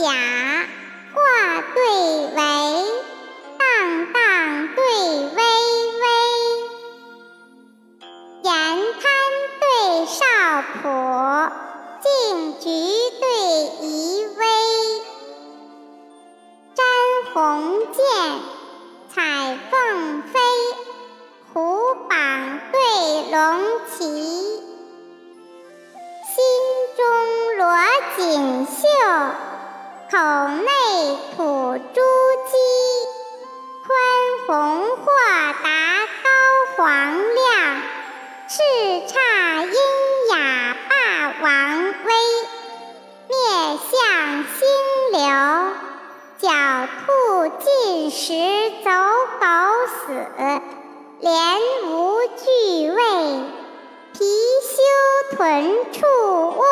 甲，卦对围，荡荡对微微，沿滩对少圃，径菊对夷微，沾鸿渐，彩凤飞，虎榜对龙旗。新中罗锦绣，口内吐珠玑，宽宏豁达高皇亮，叱咤阴雅霸王威，面向星流，狡兔进食走狗死，连无惧畏，貔貅豚处卧。